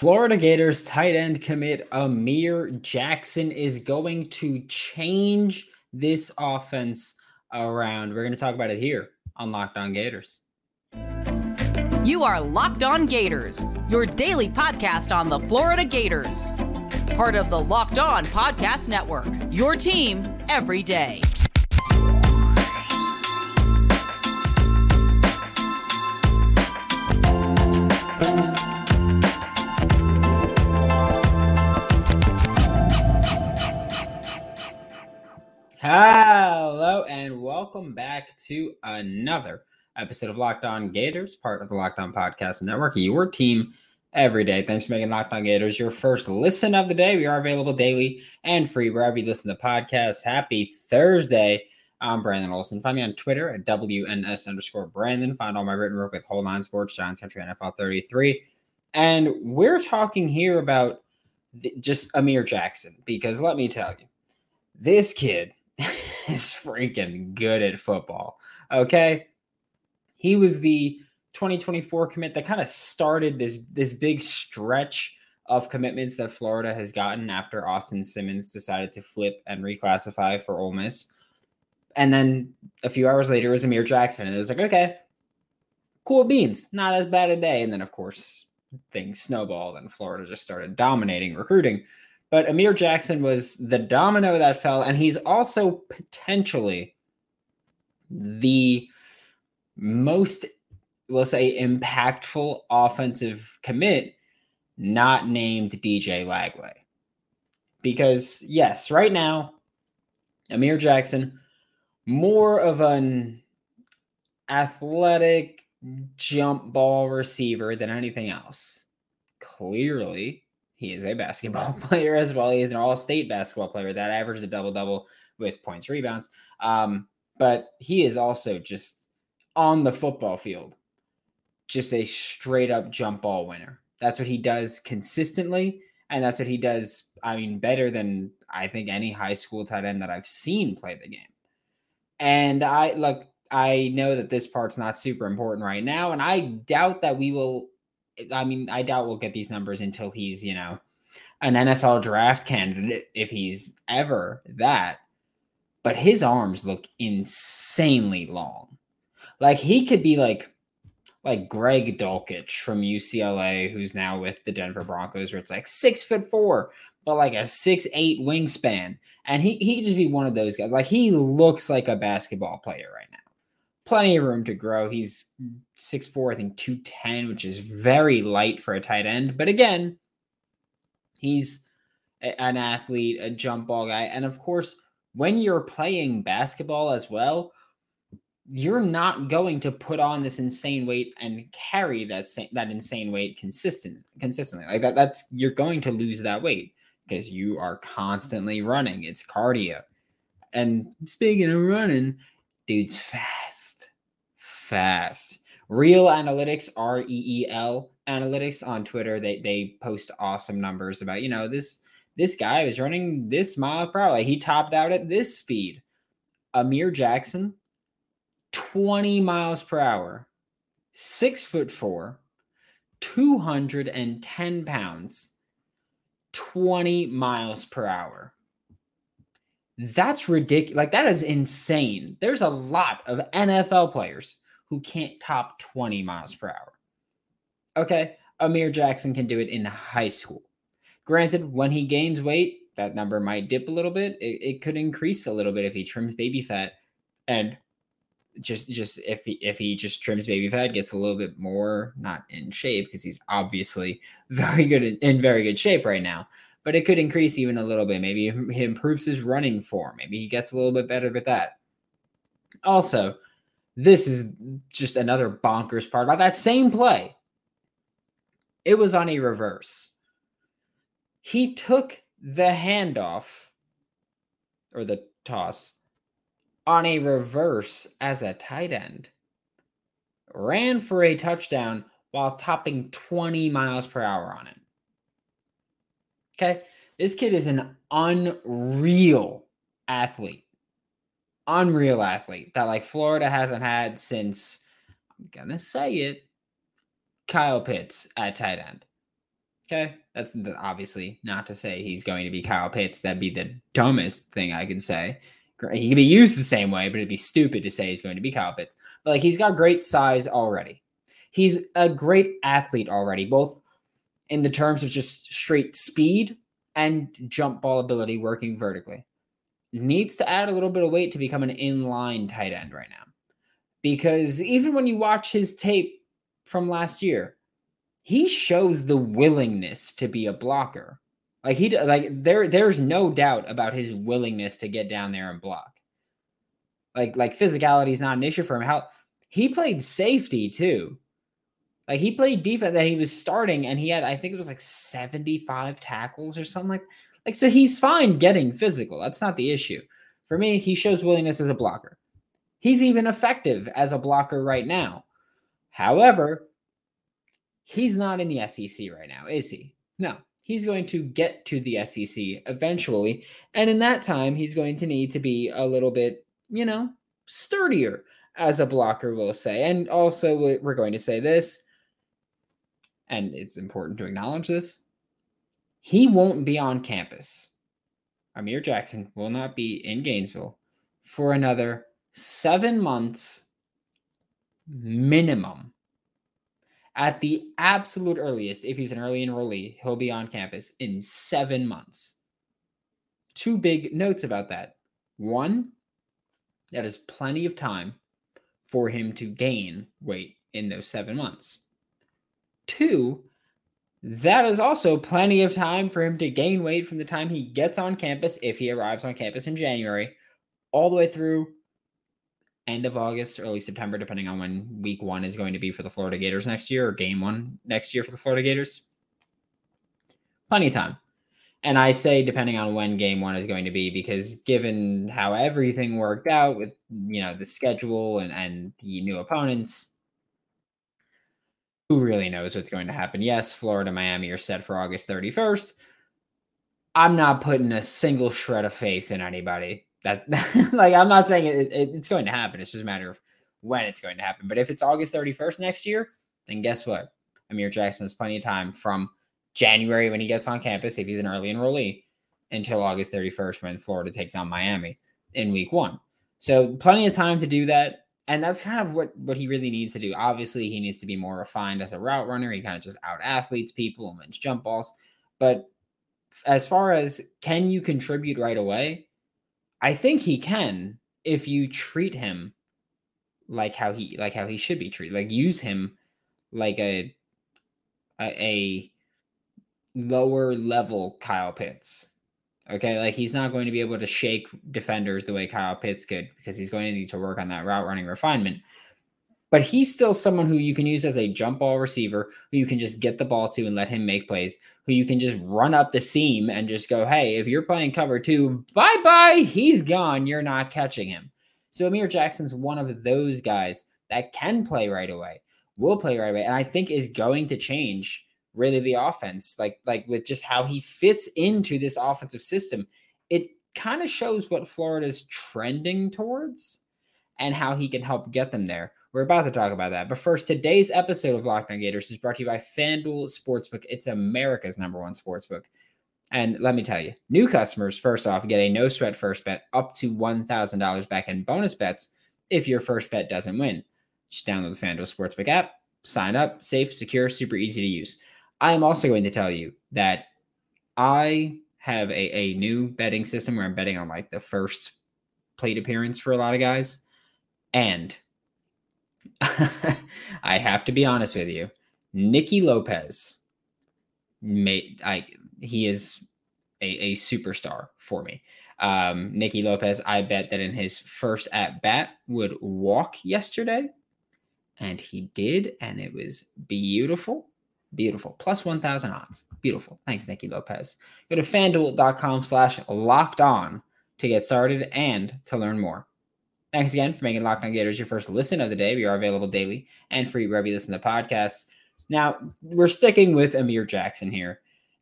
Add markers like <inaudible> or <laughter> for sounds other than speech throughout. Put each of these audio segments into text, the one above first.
Florida Gators tight end commit Amir Jackson is going to change this offense around. We're going to talk about it here on Locked On Gators. You are Locked On Gators, your daily podcast on the Florida Gators. Part of the Locked On Podcast Network, your team every day. Hello and welcome back to another episode of Locked On Gators, part of the Locked On Podcast Network, your team every day. Thanks for making Locked On Gators your first listen of the day. We are available daily and free wherever you listen to podcasts. Happy Thursday. I'm Brandon Olsen. Find me on Twitter at WNS underscore Brandon. Find all my written work with Whole Nine Sports, Giants Country NFL 33. And we're talking here about just Amir Jackson because let me tell you, this kid <laughs> is freaking good at football. Okay. He was the 2024 commit that kind of started this this big stretch of commitments that Florida has gotten after Austin Simmons decided to flip and reclassify for Ole Miss. And then a few hours later was Amir Jackson. And it was like, okay, cool beans. Not as bad a day. And then, of course, things snowballed and Florida just started dominating recruiting. But Amir Jackson was the domino that fell, and he's also potentially the most, we'll say, impactful offensive commit not named DJ Lagway. Because, yes, right now, Amir Jackson, more of an athletic jump ball receiver than anything else. Clearly, he is a basketball <laughs> player as well. He is an all state basketball player that averaged a double double with points, rebounds. Um, but he is also just on the football field, just a straight up jump ball winner. That's what he does consistently. And that's what he does, I mean, better than I think any high school tight end that I've seen play the game. And I look, I know that this part's not super important right now. And I doubt that we will I mean, I doubt we'll get these numbers until he's, you know, an NFL draft candidate if he's ever that. But his arms look insanely long. Like he could be like like Greg Dulcich from UCLA, who's now with the Denver Broncos, where it's like six foot four, but like a six eight wingspan. And he he could just be one of those guys. Like he looks like a basketball player right now plenty of room to grow. He's 6'4, I think 210, which is very light for a tight end. But again, he's an athlete, a jump ball guy. And of course, when you're playing basketball as well, you're not going to put on this insane weight and carry that that insane weight consistent consistently. Like that that's you're going to lose that weight because you are constantly running. It's cardio. And speaking of running, dude's fast fast. Reel Analytics, R E E L Analytics on Twitter, they they post awesome numbers about you know this this guy was running this mile per hour. Like he topped out at this speed. Amir Jackson, 20 miles per hour, six foot four, 210 pounds, 20 miles per hour. That's ridiculous. Like, that is insane. There's a lot of NFL players who can't top 20 miles per hour. Okay, Amir Jackson can do it in high school. Granted, when he gains weight, that number might dip a little bit. It, it could increase a little bit if he trims baby fat and just just if he if he just trims baby fat gets a little bit more not in shape because he's obviously <laughs> very good in, in, very good shape right now but it could increase even a little bit maybe he improves his running form maybe he gets a little bit better with that also this is just another bonkers part about that same play. It was on a reverse. He took the handoff or the toss on a reverse as a tight end, ran for a touchdown while topping 20 miles per hour on it. Okay. This kid is an unreal athlete unreal athlete that like Florida hasn't had since I'm gonna say it, Kyle Pitts at tight end. Okay. That's obviously not to say he's going to be Kyle Pitts. That'd be the dumbest thing I could say. He could be used the same way, but it'd be stupid to say he's going to be Kyle Pitts. But like he's got great size already. He's a great athlete already, both in the terms of just straight speed and jump ball ability working vertically. Needs to add a little bit of weight to become an inline tight end right now. Because even when you watch his tape from last year, he shows the willingness to be a blocker. Like he like there there's no doubt about his willingness to get down there and block. Like like physicality is not an issue for him. How he played safety too. Like he played defense that he was starting and he had I think it was like 75 tackles or something like like so he's fine getting physical. That's not the issue. For me, he shows willingness as a blocker. He's even effective as a blocker right now. However, he's not in the SEC right now, is he? No. He's going to get to the SEC eventually. And in that time, he's going to need to be a little bit, you know, sturdier as a blocker, we'll say. And also, we're going to say this, and it's important to acknowledge this he won't be on campus. Amir Jackson will not be in Gainesville for another seven months minimum. At the absolute earliest, if he's an early enrollee, he'll be on campus in seven months. Two big notes about that. One, that is plenty of time for him to gain weight in those seven months. Two, that is also plenty of time for him to gain weight from the time he gets on campus, if he arrives on campus in January, all the way through end of August, early September, depending on when week one is going to be for the Florida Gators next year or game one next year for the Florida Gators. Plenty of time. And I say depending on when game one is going to be, because given how everything worked out with you know the schedule and, and the new opponents, who really knows what's going to happen? Yes, Florida, Miami are set for August 31st. I'm not putting a single shred of faith in anybody. That <laughs> like I'm not saying it, it, it's going to happen. It's just a matter of when it's going to happen. But if it's August 31st next year, then guess what? Amir Jackson has plenty of time from January when he gets on campus, if he's an early enrollee, until August 31st when Florida takes on Miami in week one. So plenty of time to do that and that's kind of what what he really needs to do. Obviously, he needs to be more refined as a route runner. He kind of just out athletes people and wins jump balls. But as far as can you contribute right away, I think he can if you treat him like how he like how he should be treated. Like use him like a a, a lower level Kyle Pitts. Okay, like he's not going to be able to shake defenders the way Kyle Pitts could because he's going to need to work on that route running refinement. But he's still someone who you can use as a jump ball receiver, who you can just get the ball to and let him make plays, who you can just run up the seam and just go, hey, if you're playing cover two, bye bye, he's gone. You're not catching him. So Amir Jackson's one of those guys that can play right away, will play right away, and I think is going to change really the offense like like with just how he fits into this offensive system it kind of shows what florida's trending towards and how he can help get them there. We're about to talk about that but first today's episode of Locked On Gators is brought to you by fanduel sportsbook. It's america's number one sportsbook. And let me tell you new customers first off get a no sweat first bet up to $1000 back in bonus bets if your first bet doesn't win. Just download the fanduel sportsbook app sign up safe secure super easy to use I am also going to tell you that I have a, a new betting system where I'm betting on like the first plate appearance for a lot of guys. And <laughs> I have to be honest with you, Nicky Lopez made I he is a, a superstar for me. Um, Nicky Lopez, I bet that in his first at bat would walk yesterday, and he did, and it was beautiful. Beautiful. Plus 1,000 odds. Beautiful. Thanks, Nicky Lopez. Go to fanduel.com slash locked on to get started and to learn more. Thanks again for making Locked On Gators your first listen of the day. We are available daily and free wherever you listen to podcasts. Now, we're sticking with Amir Jackson here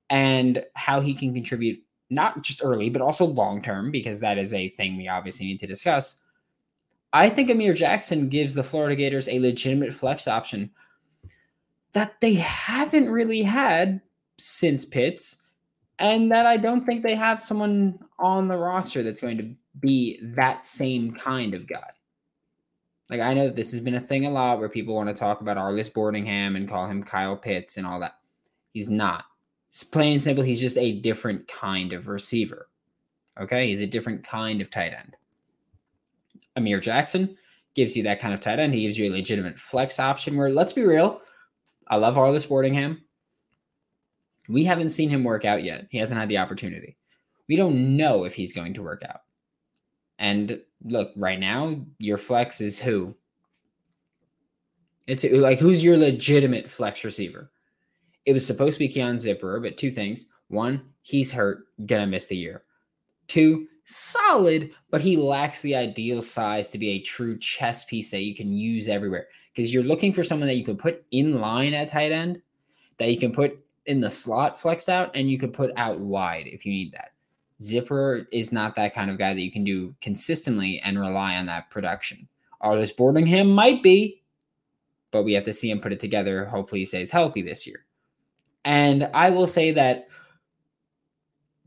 and how he can contribute not just early, but also long term, because that is a thing we obviously need to discuss. I think Amir Jackson gives the Florida Gators a legitimate flex option that they haven't really had since Pitts, and that I don't think they have someone on the roster that's going to be that same kind of guy. Like I know this has been a thing a lot where people want to talk about Arlis Boardingham and call him Kyle Pitts and all that. He's not. It's plain and simple. He's just a different kind of receiver. Okay, he's a different kind of tight end. Amir Jackson gives you that kind of tight end. He gives you a legitimate flex option. Where let's be real, I love Arlis Boardingham. We haven't seen him work out yet. He hasn't had the opportunity. We don't know if he's going to work out. And look, right now, your flex is who? It's like who's your legitimate flex receiver? It was supposed to be Keon Zipperer, but two things. One, he's hurt, gonna miss the year. Two, solid, but he lacks the ideal size to be a true chess piece that you can use everywhere. Because you're looking for someone that you can put in line at tight end, that you can put in the slot flexed out, and you could put out wide if you need that. Zipperer is not that kind of guy that you can do consistently and rely on that production. Arlis Boardingham might be, but we have to see him put it together. Hopefully, he stays healthy this year. And I will say that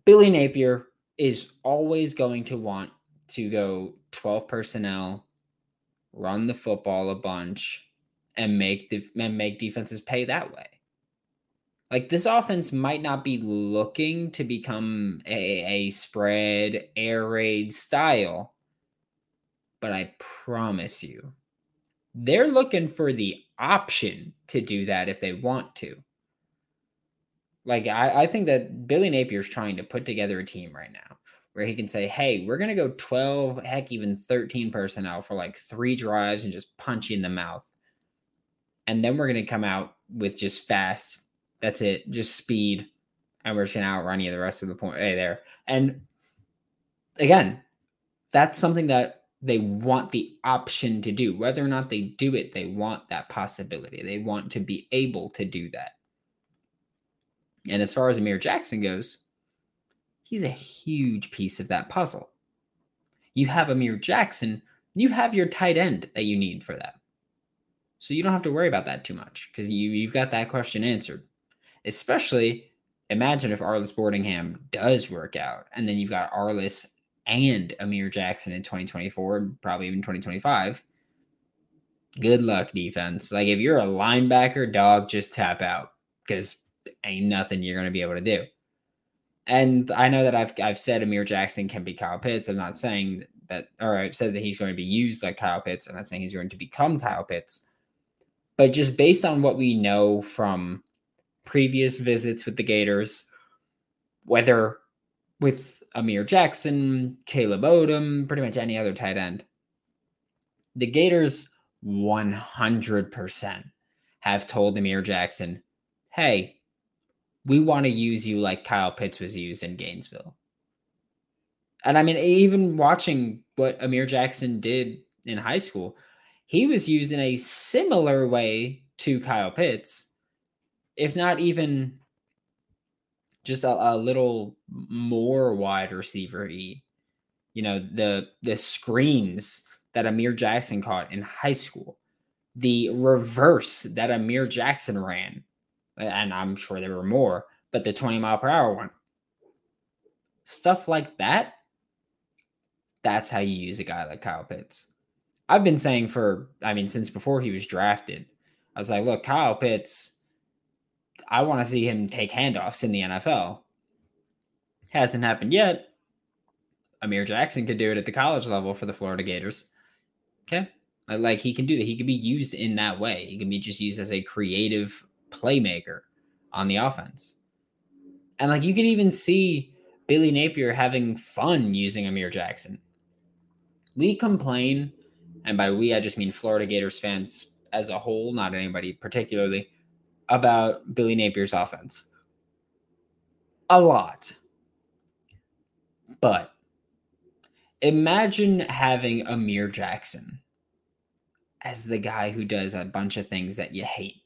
Billy Napier is always going to want to go 12 personnel, run the football a bunch, and make the and make defenses pay that way. Like this offense might not be looking to become a, a spread air raid style, but I promise you, they're looking for the option to do that if they want to. Like I, I think that Billy Napier's trying to put together a team right now where he can say, "Hey, we're gonna go twelve, heck, even thirteen personnel for like three drives and just punch you in the mouth, and then we're gonna come out with just fast that's it. Just speed. And we're just gonna outrun you the rest of the point hey, there. And again, that's something that they want the option to do. Whether or not they do it, they want that possibility. They want to be able to do that. And as far as Amir Jackson goes, he's a huge piece of that puzzle. You have Amir Jackson, you have your tight end that you need for that. So you don't have to worry about that too much because you, you've got that question answered. Especially imagine if Arlis Boardingham does work out, and then you've got Arlis and Amir Jackson in 2024 and probably even 2025. Good luck, defense. Like if you're a linebacker, dog, just tap out because ain't nothing you're gonna be able to do. And I know that I've I've said Amir Jackson can be Kyle Pitts. I'm not saying that, or I've said that he's going to be used like Kyle Pitts. I'm not saying he's going to become Kyle Pitts. But just based on what we know from previous visits with the Gators, whether with Amir Jackson, Caleb Odom, pretty much any other tight end. The Gators 100% have told Amir Jackson, hey, we want to use you like Kyle Pitts was used in Gainesville. And I mean, even watching what Amir Jackson did in high school, he was used in a similar way to Kyle Pitts if not even just a, a little more wide receiver. You know, the the screens that Amir Jackson caught in high school, the reverse that Amir Jackson ran, and I'm sure there were more, but the 20 mile per hour one. Stuff like that. That's how you use a guy like Kyle Pitts. I've been saying for, I mean, since before he was drafted, I was like, look, Kyle Pitts I want to see him take handoffs in the NFL. Hasn't happened yet. Amir Jackson could do it at the college level for the Florida Gators. Okay. Like he can do that. He could be used in that way. He can be just used as a creative playmaker on the offense. And like you can even see Billy Napier having fun using Amir Jackson. We complain, and by we I just mean Florida Gators fans as a whole, not anybody particularly about Billy Napier's offense. A lot. But imagine having Amir Jackson as the guy who does a bunch of things that you hate.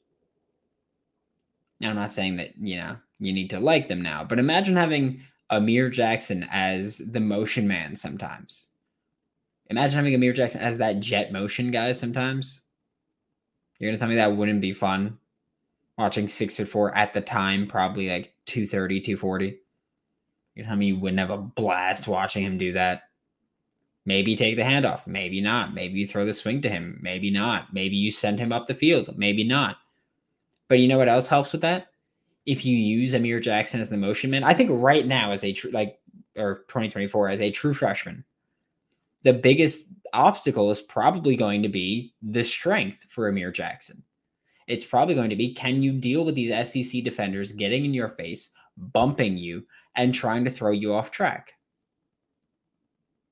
And I'm not saying that, you know, you need to like them now, but imagine having Amir Jackson as the motion man sometimes. Imagine having Amir Jackson as that jet motion guy sometimes. You're to tell me that wouldn't be fun? watching six foot four at the time, probably like 230, 240. You tell me you wouldn't have a blast watching him do that. Maybe take the handoff. Maybe not. Maybe you throw the swing to him. Maybe not. Maybe you send him up the field. Maybe not. But you know what else helps with that? If you use Amir Jackson as the motion man, I think right now as a true like or 2024 as a true freshman, the biggest obstacle is probably going to be the strength for Amir Jackson. It's probably going to be can you deal with these SEC defenders getting in your face, bumping you, and trying to throw you off track?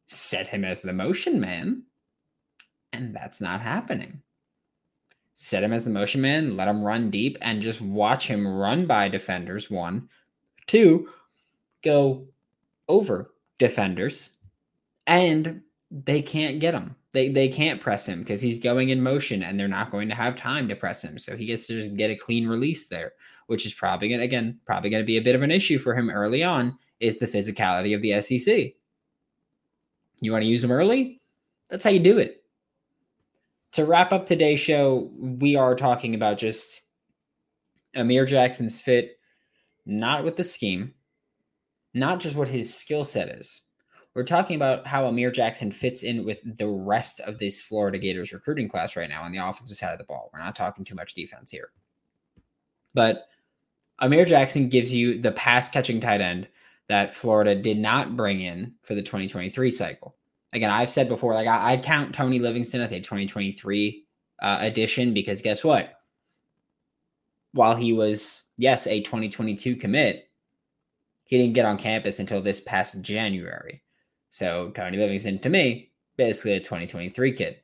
Set him as the motion man, and that's not happening. Set him as the motion man, let him run deep, and just watch him run by defenders. One, two, go over defenders, and they can't get him. They they can't press him because he's going in motion and they're not going to have time to press him. So he gets to just get a clean release there, which is probably gonna again probably gonna be a bit of an issue for him early on, is the physicality of the SEC. You want to use them early? That's how you do it. To wrap up today's show, we are talking about just Amir Jackson's fit, not with the scheme, not just what his skill set is. We're talking about how Amir Jackson fits in with the rest of this Florida Gators recruiting class right now on the offensive side of the ball. We're not talking too much defense here. But Amir Jackson gives you the pass catching tight end that Florida did not bring in for the 2023 cycle. Again, I've said before, like I, I count Tony Livingston as a 2023 uh, addition because guess what? While he was, yes, a 2022 commit, he didn't get on campus until this past January. So Tony Livingston, to me, basically a 2023 kid.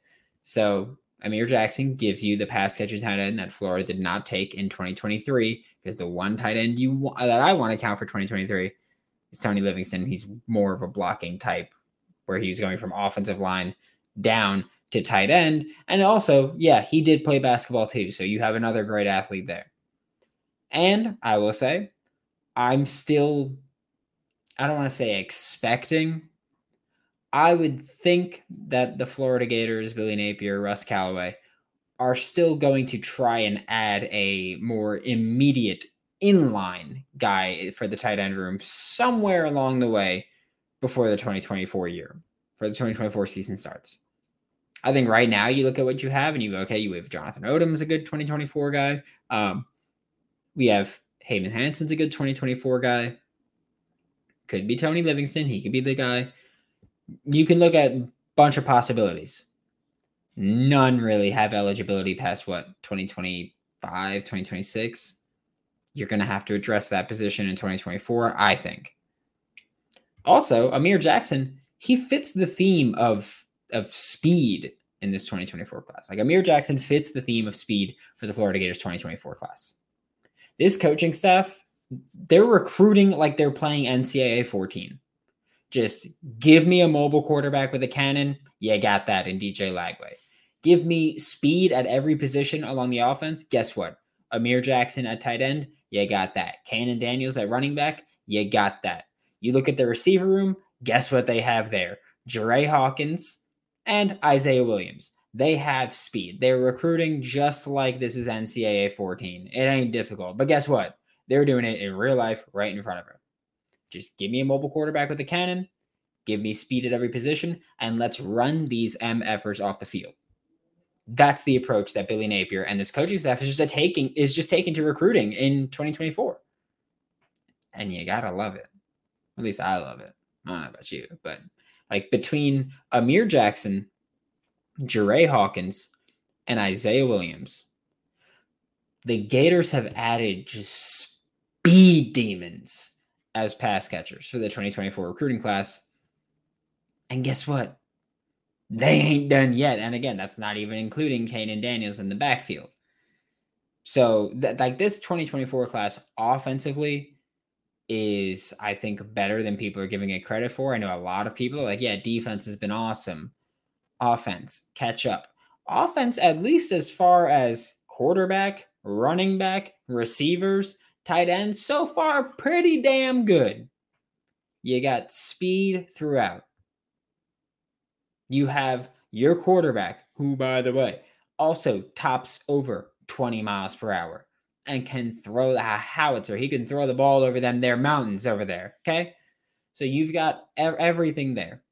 So Amir Jackson gives you the pass catcher tight end that Florida did not take in 2023 because the one tight end you that I want to count for 2023 is Tony Livingston. He's more of a blocking type where he was going from offensive line down to tight end. And also, yeah, he did play basketball too. So you have another great athlete there. And I will say, I'm still, I don't want to say expecting. I would think that the Florida Gators, Billy Napier, Russ Callaway, are still going to try and add a more immediate inline guy for the tight end room somewhere along the way before the 2024 year, for the 2024 season starts. I think right now you look at what you have and you go, okay, you have Jonathan Odom's a good 2024 guy. Um, we have Hayden Hansen's a good 2024 guy. Could be Tony Livingston. He could be the guy. You can look at a bunch of possibilities. None really have eligibility past what 2025, 2026 you're going to have to address that position in 2024, I think. Also, Amir Jackson, he fits the theme of of speed in this 2024 class. Like Amir Jackson fits the theme of speed for the Florida Gators 2024 class. This coaching staff, they're recruiting like they're playing NCAA 14. Just give me a mobile quarterback with a cannon. Yeah, got that in DJ Lagway. Give me speed at every position along the offense. Guess what? Amir Jackson at tight end. You got that. Cannon Daniels at running back. You got that. You look at the receiver room. Guess what they have there? Jerry Hawkins and Isaiah Williams. They have speed. They're recruiting just like this is NCAA 14. It ain't difficult. But guess what? They're doing it in real life right in front of them. Just give me a mobile quarterback with a cannon, give me speed at every position, and let's run these M efforts off the field that's the approach that Billy Napier and this coaching staff is just taking is just taking to recruiting in 2024. And you gotta love it. At least I love it. I don't know about you, but like between Amir Jackson, Jeray Hawkins, and Isaiah Williams, the Gators have added just speed demons as pass catchers for the 2024 recruiting class. And guess what? They ain't done yet. And again, that's not even including Kanan Daniels in the backfield. So that like this 2024 class offensively is I think better than people are giving it credit for. I know a lot of people like, yeah, defense has been awesome. Offense, catch up. Offense, at least as far as quarterback, running back, receivers, tight end, so far pretty damn good. You got speed throughout. You have your quarterback, who, by the way, also tops over 20 miles per hour. And can throw the howitzer. He can throw the ball over them, their mountains over there. Okay. So you've got everything there.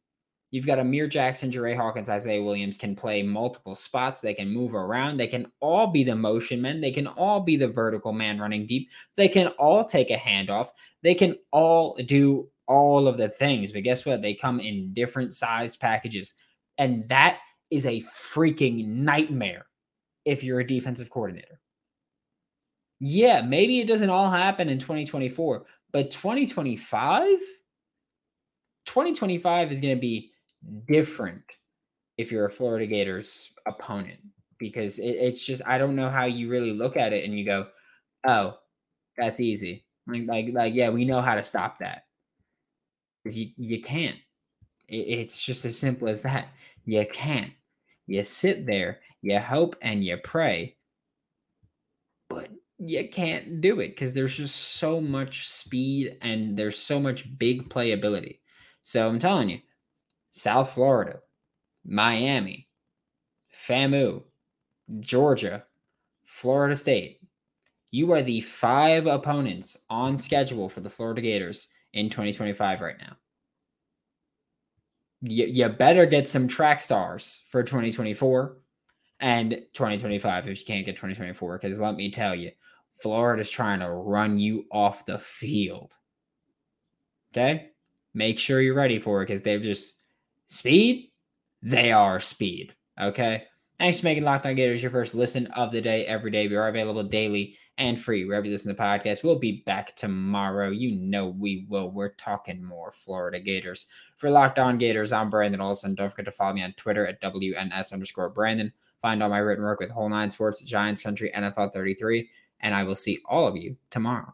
You've got Amir Jackson, Jerry Hawkins, Isaiah Williams can play multiple spots. They can move around. They can all be the motion men. They can all be the vertical man running deep. They can all take a handoff. They can all do all of the things. But guess what? They come in different sized packages. And that is a freaking nightmare if you're a defensive coordinator. Yeah, maybe it doesn't all happen in 2024, but 2025 2025 is going to be different if you're a Florida Gators opponent because it, it's just I don't know how you really look at it and you go, oh, that's easy. Like like like yeah, we know how to stop that because you you can't. It, it's just as simple as that. You can't. You sit there, you hope, and you pray, you can't do it because there's just so much speed and there's so much big playability. So I'm telling you, South Florida, Miami, FAMU, Georgia, Florida State. You are the five opponents on schedule for the Florida Gators in 2025 right now. You, you better get some track stars for 2024 and 2025 if you can't get 2024. Because let me tell you, Florida's trying to run you off the field. Okay? Make sure you're ready for it because they've just Speed, they are speed. Okay. Thanks for making Locked On Gators your first listen of the day every day. We are available daily and free wherever you listen to the podcast. We'll be back tomorrow. You know we will. We're talking more Florida Gators. For Locked On Gators, I'm Brandon Olsen. Don't forget to follow me on Twitter at WNS underscore Brandon. Find all my written work with Whole Nine Sports, Giants Country, NFL 33, and I will see all of you tomorrow.